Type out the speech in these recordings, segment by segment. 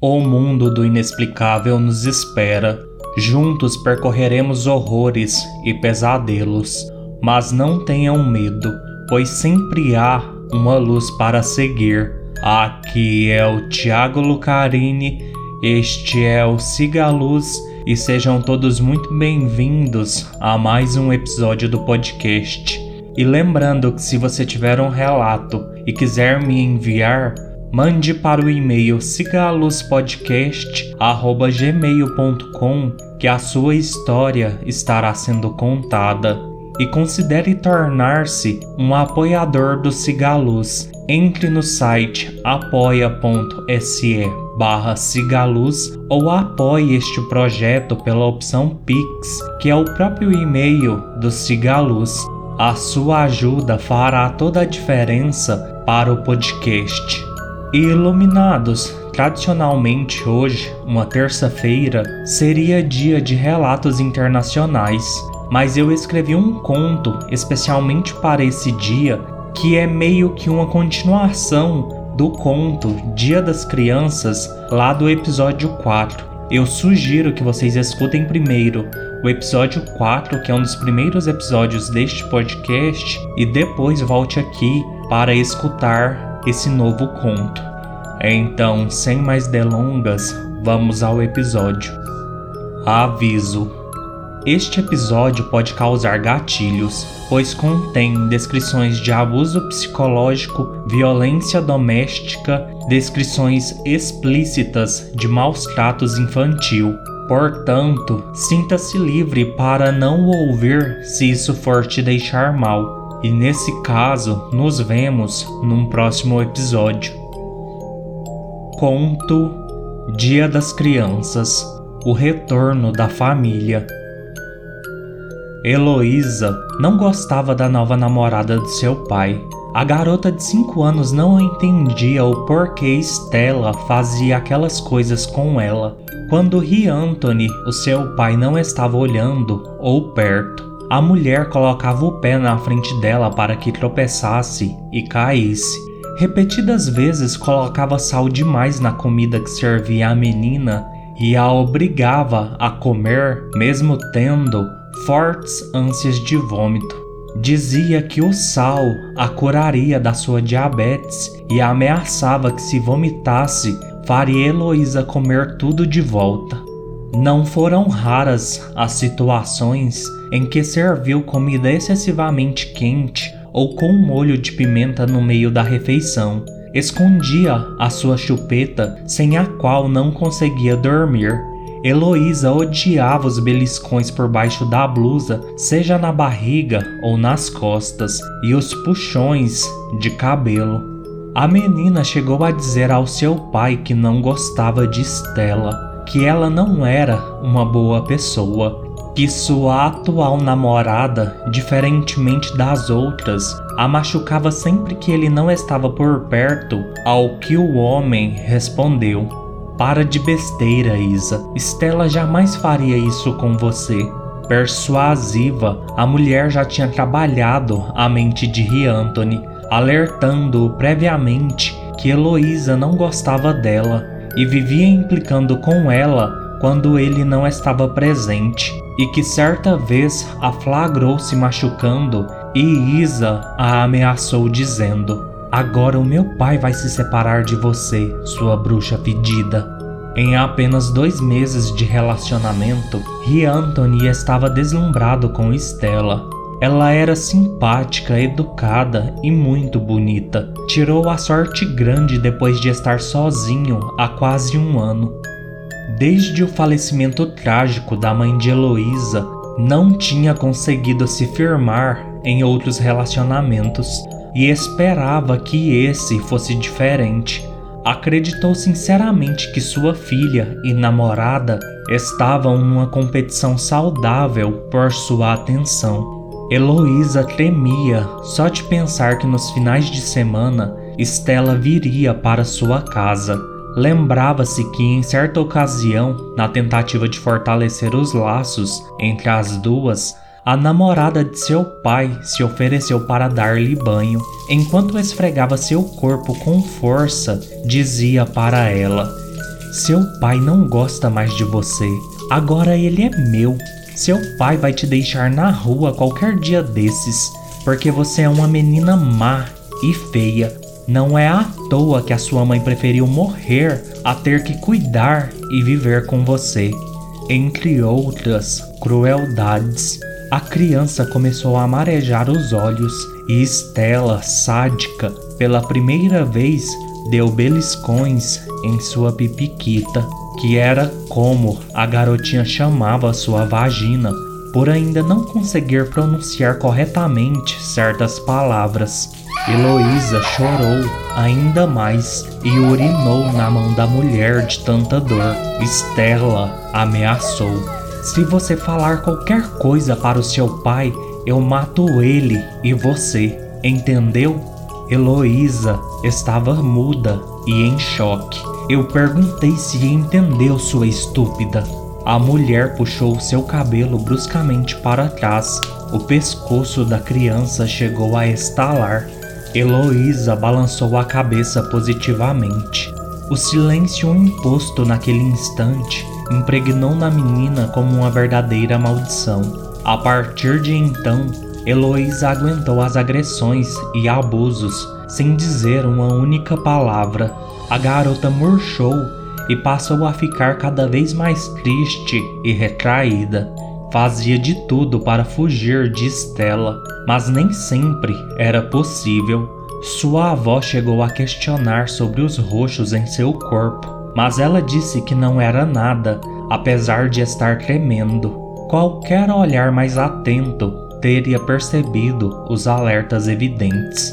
O mundo do inexplicável nos espera. Juntos percorreremos horrores e pesadelos. Mas não tenham medo, pois sempre há uma luz para seguir. Aqui é o Tiago Lucarini, este é o Siga Luz e sejam todos muito bem-vindos a mais um episódio do podcast. E lembrando que se você tiver um relato e quiser me enviar, mande para o e-mail sigaluzpodcast@gmail.com que a sua história estará sendo contada. E considere tornar-se um apoiador do Cigaluz. Entre no site apoia.se barra Cigaluz ou apoie este projeto pela opção Pix, que é o próprio e-mail do Cigaluz. A sua ajuda fará toda a diferença para o podcast. E iluminados, tradicionalmente hoje, uma terça-feira, seria dia de relatos internacionais, mas eu escrevi um conto especialmente para esse dia que é meio que uma continuação do conto Dia das Crianças lá do episódio 4. Eu sugiro que vocês escutem primeiro o episódio 4, que é um dos primeiros episódios deste podcast, e depois volte aqui para escutar esse novo conto. Então, sem mais delongas, vamos ao episódio. Aviso: Este episódio pode causar gatilhos, pois contém descrições de abuso psicológico, violência doméstica, descrições explícitas de maus tratos infantil Portanto, sinta-se livre para não ouvir se isso for te deixar mal. E nesse caso, nos vemos num próximo episódio. Conto Dia das Crianças O Retorno da Família. Heloísa não gostava da nova namorada do seu pai. A garota de 5 anos não entendia o porquê Stella fazia aquelas coisas com ela. Quando Ri Anthony, o seu pai, não estava olhando ou perto, a mulher colocava o pé na frente dela para que tropeçasse e caísse. Repetidas vezes colocava sal demais na comida que servia à menina e a obrigava a comer, mesmo tendo fortes ânsias de vômito. Dizia que o sal a curaria da sua diabetes e ameaçava que se vomitasse faria Heloísa comer tudo de volta. Não foram raras as situações em que serviu comida excessivamente quente ou com um molho de pimenta no meio da refeição. Escondia a sua chupeta, sem a qual não conseguia dormir. Heloísa odiava os beliscões por baixo da blusa, seja na barriga ou nas costas, e os puxões de cabelo. A menina chegou a dizer ao seu pai que não gostava de Stella, que ela não era uma boa pessoa, que sua atual namorada, diferentemente das outras, a machucava sempre que ele não estava por perto, ao que o homem respondeu: Para de besteira, Isa. Stella jamais faria isso com você. Persuasiva, a mulher já tinha trabalhado a mente de Rianthony alertando-o previamente que Heloísa não gostava dela e vivia implicando com ela quando ele não estava presente, e que certa vez a flagrou se machucando e Isa a ameaçou dizendo: Agora o meu pai vai se separar de você, sua bruxa pedida. Em apenas dois meses de relacionamento, Rianthony estava deslumbrado com Stella ela era simpática, educada e muito bonita. Tirou a sorte grande depois de estar sozinho há quase um ano. Desde o falecimento trágico da mãe de Heloísa, não tinha conseguido se firmar em outros relacionamentos e esperava que esse fosse diferente. Acreditou sinceramente que sua filha e namorada estavam numa competição saudável por sua atenção. Heloísa tremia só de pensar que nos finais de semana Estela viria para sua casa. Lembrava-se que, em certa ocasião, na tentativa de fortalecer os laços entre as duas, a namorada de seu pai se ofereceu para dar-lhe banho. Enquanto esfregava seu corpo com força, dizia para ela: Seu pai não gosta mais de você. Agora ele é meu. Seu pai vai te deixar na rua qualquer dia desses, porque você é uma menina má e feia. Não é à toa que a sua mãe preferiu morrer a ter que cuidar e viver com você. Entre outras crueldades, a criança começou a marejar os olhos e Estela, sádica, pela primeira vez deu beliscões em sua pipiquita, que era como a garotinha chamava sua vagina, por ainda não conseguir pronunciar corretamente certas palavras. Heloísa chorou ainda mais e urinou na mão da mulher de tanta dor. Estela ameaçou: Se você falar qualquer coisa para o seu pai, eu mato ele e você. Entendeu? Heloísa estava muda e em choque. Eu perguntei se entendeu, sua estúpida. A mulher puxou seu cabelo bruscamente para trás. O pescoço da criança chegou a estalar. Heloísa balançou a cabeça positivamente. O silêncio imposto naquele instante impregnou na menina como uma verdadeira maldição. A partir de então, Heloísa aguentou as agressões e abusos sem dizer uma única palavra. A garota murchou e passou a ficar cada vez mais triste e retraída. Fazia de tudo para fugir de Estela, mas nem sempre era possível. Sua avó chegou a questionar sobre os roxos em seu corpo, mas ela disse que não era nada, apesar de estar tremendo. Qualquer olhar mais atento teria percebido os alertas evidentes.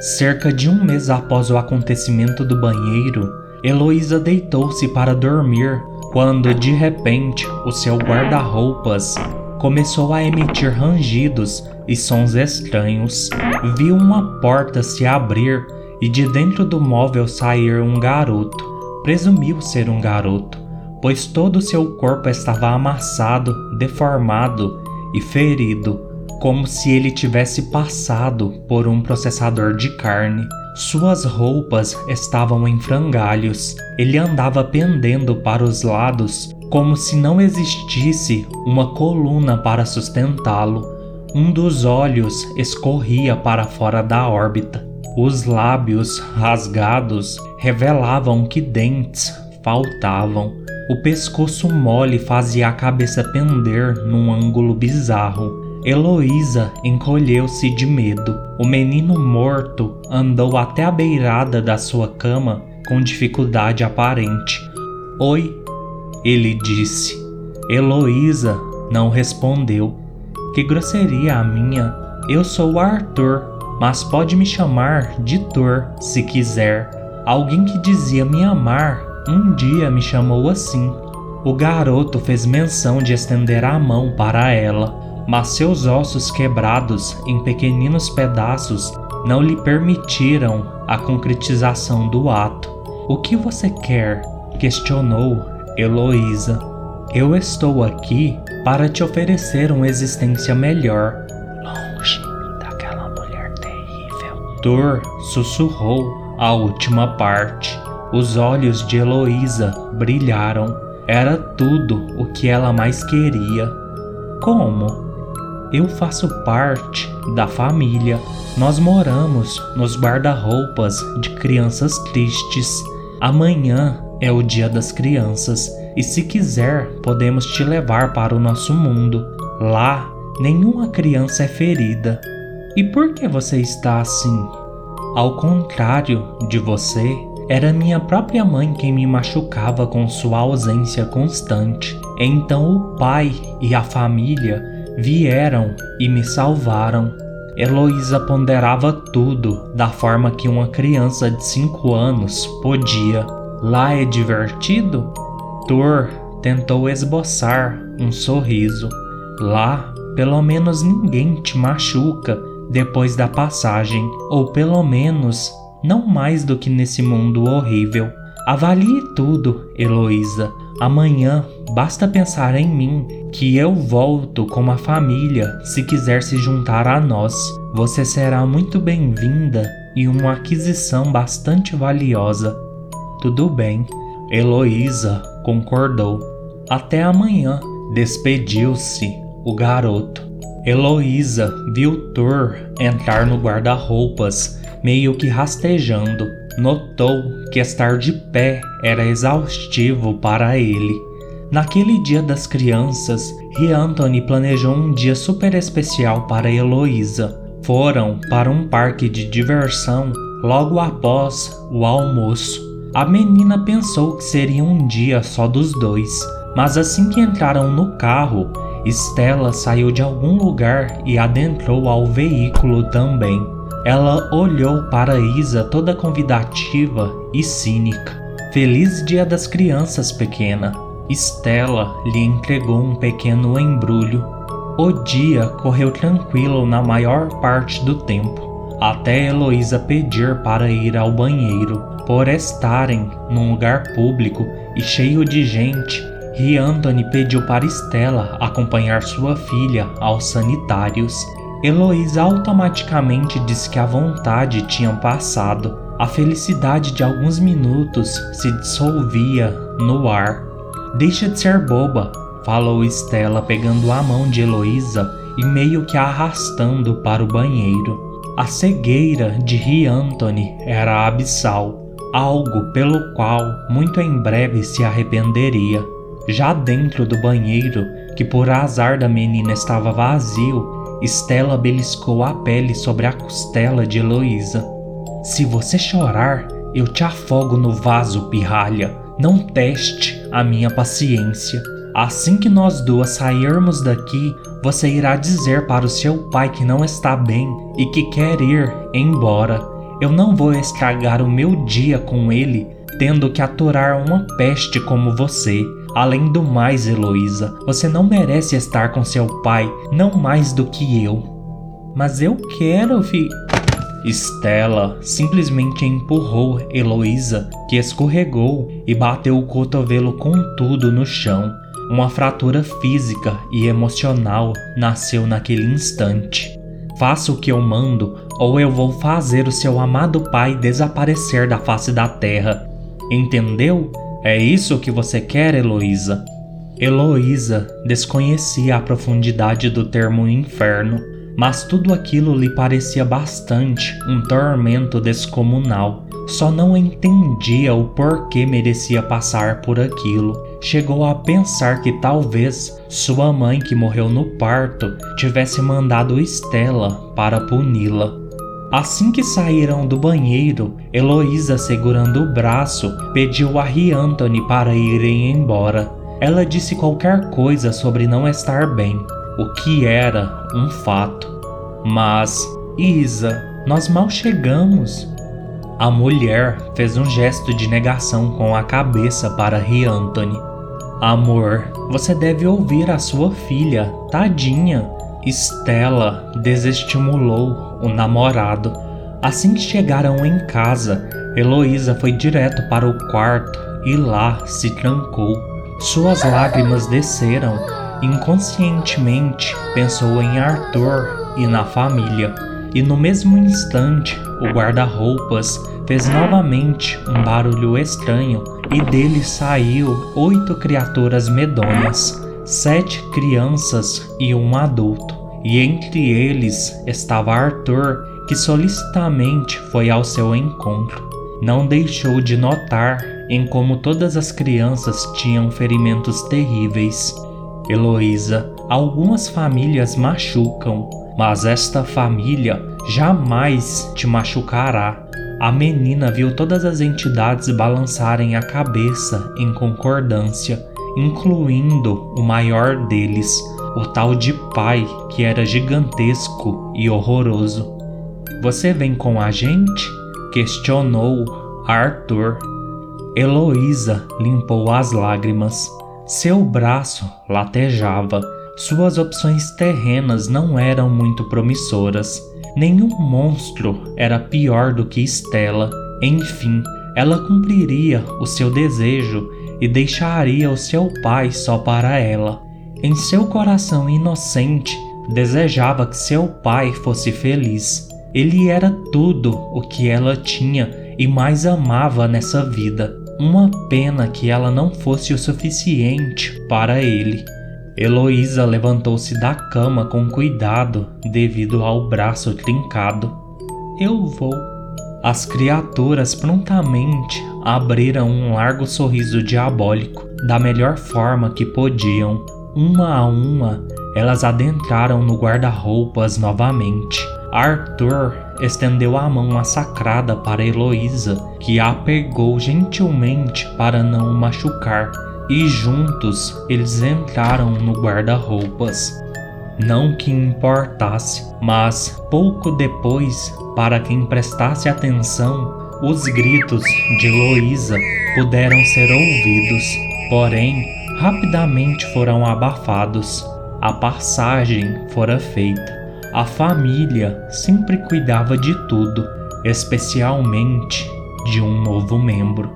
Cerca de um mês após o acontecimento do banheiro, Heloísa deitou-se para dormir quando de repente o seu guarda-roupas começou a emitir rangidos e sons estranhos. Viu uma porta se abrir e de dentro do móvel sair um garoto. Presumiu ser um garoto, pois todo seu corpo estava amassado, deformado e ferido como se ele tivesse passado por um processador de carne. Suas roupas estavam em frangalhos. Ele andava pendendo para os lados, como se não existisse uma coluna para sustentá-lo. Um dos olhos escorria para fora da órbita. Os lábios rasgados revelavam que dentes faltavam. O pescoço mole fazia a cabeça pender num ângulo bizarro. Heloísa encolheu-se de medo. O menino morto andou até a beirada da sua cama com dificuldade aparente. Oi, ele disse. Heloísa não respondeu. Que grosseria a minha! Eu sou Arthur, mas pode me chamar de Thor se quiser. Alguém que dizia me amar um dia me chamou assim. O garoto fez menção de estender a mão para ela mas seus ossos quebrados em pequeninos pedaços não lhe permitiram a concretização do ato. O que você quer? questionou Heloísa. Eu estou aqui para te oferecer uma existência melhor. Longe daquela mulher terrível. Thor sussurrou a última parte. Os olhos de Heloísa brilharam. Era tudo o que ela mais queria. Como? Eu faço parte da família. Nós moramos nos guarda-roupas de crianças tristes. Amanhã é o dia das crianças e se quiser, podemos te levar para o nosso mundo. Lá, nenhuma criança é ferida. E por que você está assim? Ao contrário de você, era minha própria mãe quem me machucava com sua ausência constante. Então o pai e a família vieram e me salvaram. Heloísa ponderava tudo da forma que uma criança de cinco anos podia. Lá é divertido? Thor tentou esboçar um sorriso. Lá, pelo menos ninguém te machuca depois da passagem, ou pelo menos não mais do que nesse mundo horrível. Avalie tudo, Heloísa. Amanhã basta pensar em mim, que eu volto com a família se quiser se juntar a nós. Você será muito bem-vinda e uma aquisição bastante valiosa. Tudo bem, Heloísa concordou. Até amanhã, despediu-se o garoto. Heloísa viu Thor entrar no guarda-roupas, meio que rastejando. Notou que estar de pé era exaustivo para ele. Naquele dia das crianças, Rianthony planejou um dia super especial para Heloísa. Foram para um parque de diversão logo após o almoço. A menina pensou que seria um dia só dos dois, mas assim que entraram no carro, Stella saiu de algum lugar e adentrou ao veículo também. Ela olhou para Isa toda convidativa e cínica. Feliz Dia das Crianças, pequena. Stella lhe entregou um pequeno embrulho. O dia correu tranquilo na maior parte do tempo, até Heloísa pedir para ir ao banheiro. Por estarem num lugar público e cheio de gente, Rianthony pediu para Stella acompanhar sua filha aos sanitários. Heloísa automaticamente disse que a vontade tinha passado. A felicidade de alguns minutos se dissolvia no ar. Deixa de ser boba, falou Stella pegando a mão de Heloísa e meio que a arrastando para o banheiro. A cegueira de Rianthony era abissal, algo pelo qual muito em breve se arrependeria. Já dentro do banheiro, que por azar da menina estava vazio, Stella beliscou a pele sobre a costela de Heloísa. Se você chorar, eu te afogo no vaso, pirralha. Não teste a minha paciência. Assim que nós duas sairmos daqui, você irá dizer para o seu pai que não está bem e que quer ir embora. Eu não vou estragar o meu dia com ele, tendo que aturar uma peste como você. Além do mais, Heloísa, você não merece estar com seu pai, não mais do que eu. Mas eu quero, fi. Stella simplesmente empurrou Heloísa, que escorregou e bateu o cotovelo com tudo no chão. Uma fratura física e emocional nasceu naquele instante. Faça o que eu mando, ou eu vou fazer o seu amado pai desaparecer da face da terra. Entendeu? É isso que você quer, Heloísa? Heloísa desconhecia a profundidade do termo inferno, mas tudo aquilo lhe parecia bastante um tormento descomunal. Só não entendia o porquê merecia passar por aquilo. Chegou a pensar que talvez sua mãe, que morreu no parto, tivesse mandado Estela para puni-la. Assim que saíram do banheiro, Heloísa, segurando o braço, pediu a Rianthony para irem embora. Ela disse qualquer coisa sobre não estar bem, o que era um fato. Mas, Isa, nós mal chegamos. A mulher fez um gesto de negação com a cabeça para Rianthony. Amor, você deve ouvir a sua filha, tadinha. Stella desestimulou o namorado. Assim que chegaram em casa, Heloísa foi direto para o quarto e lá se trancou. Suas lágrimas desceram. Inconscientemente pensou em Arthur e na família. E no mesmo instante, o guarda-roupas fez novamente um barulho estranho e dele saiu oito criaturas medonhas sete crianças e um adulto, e entre eles estava Arthur, que solicitamente foi ao seu encontro. Não deixou de notar em como todas as crianças tinham ferimentos terríveis. Heloísa, algumas famílias machucam, mas esta família jamais te machucará. A menina viu todas as entidades balançarem a cabeça em concordância incluindo o maior deles, o tal de pai que era gigantesco e horroroso. Você vem com a gente? questionou Arthur. Heloísa limpou as lágrimas. Seu braço latejava. Suas opções terrenas não eram muito promissoras. Nenhum monstro era pior do que Stella. Enfim, ela cumpriria o seu desejo e deixaria o seu pai só para ela. Em seu coração inocente, desejava que seu pai fosse feliz. Ele era tudo o que ela tinha e mais amava nessa vida. Uma pena que ela não fosse o suficiente para ele. Heloísa levantou-se da cama com cuidado devido ao braço trincado. Eu vou. As criaturas prontamente abriram um largo sorriso diabólico, da melhor forma que podiam. Uma a uma, elas adentraram no guarda-roupas novamente. Arthur estendeu a mão massacrada para Heloísa, que a pegou gentilmente para não o machucar, e juntos eles entraram no guarda-roupas. Não que importasse, mas pouco depois, para quem prestasse atenção, os gritos de Heloísa puderam ser ouvidos, porém rapidamente foram abafados. A passagem fora feita. A família sempre cuidava de tudo, especialmente de um novo membro.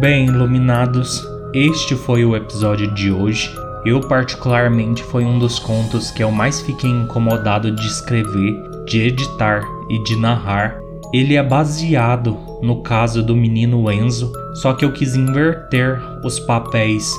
Bem, iluminados, este foi o episódio de hoje. Eu, particularmente, foi um dos contos que eu mais fiquei incomodado de escrever, de editar e de narrar. Ele é baseado no caso do menino Enzo, só que eu quis inverter os papéis,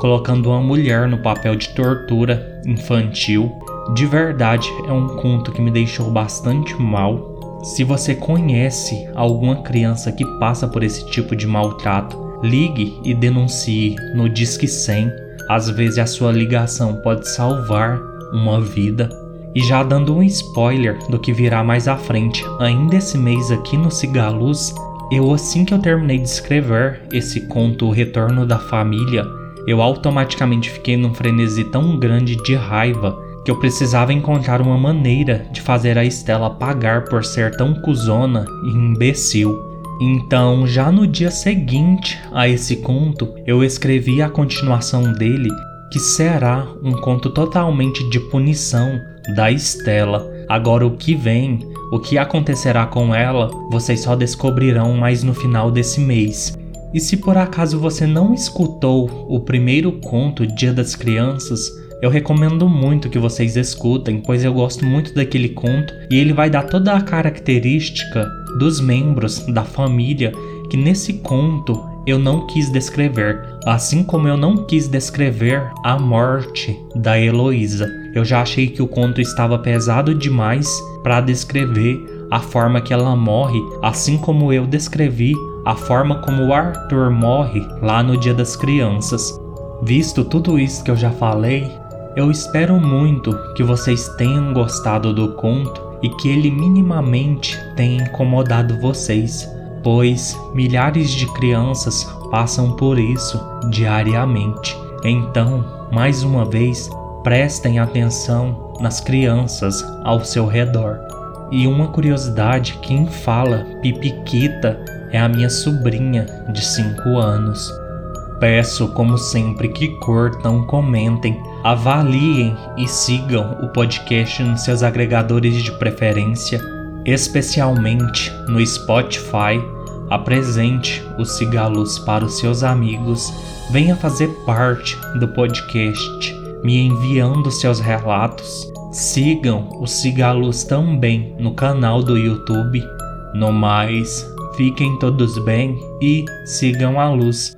colocando uma mulher no papel de tortura infantil. De verdade, é um conto que me deixou bastante mal. Se você conhece alguma criança que passa por esse tipo de maltrato, ligue e denuncie no Disque 100. Às vezes a sua ligação pode salvar uma vida. E já dando um spoiler do que virá mais à frente, ainda esse mês aqui no Cigaluz, eu assim que eu terminei de escrever esse conto O Retorno da Família, eu automaticamente fiquei num frenesi tão grande de raiva que eu precisava encontrar uma maneira de fazer a Estela pagar por ser tão cuzona e imbecil. Então, já no dia seguinte a esse conto, eu escrevi a continuação dele, que será um conto totalmente de punição da Estela. Agora, o que vem, o que acontecerá com ela, vocês só descobrirão mais no final desse mês. E se por acaso você não escutou o primeiro conto, Dia das Crianças, eu recomendo muito que vocês escutem, pois eu gosto muito daquele conto e ele vai dar toda a característica dos membros da família que nesse conto eu não quis descrever, assim como eu não quis descrever a morte da Heloísa. Eu já achei que o conto estava pesado demais para descrever a forma que ela morre, assim como eu descrevi a forma como o Arthur morre lá no Dia das Crianças. Visto tudo isso que eu já falei, eu espero muito que vocês tenham gostado do conto e que ele minimamente tenha incomodado vocês pois milhares de crianças passam por isso diariamente. Então, mais uma vez, prestem atenção nas crianças ao seu redor. E uma curiosidade: quem fala Pipiquita é a minha sobrinha de 5 anos. Peço, como sempre, que curtam, comentem, avaliem e sigam o podcast nos seus agregadores de preferência especialmente no Spotify, apresente os cigalos para os seus amigos, venha fazer parte do podcast, me enviando seus relatos. Sigam os cigalos também no canal do YouTube. No mais, fiquem todos bem e sigam a luz.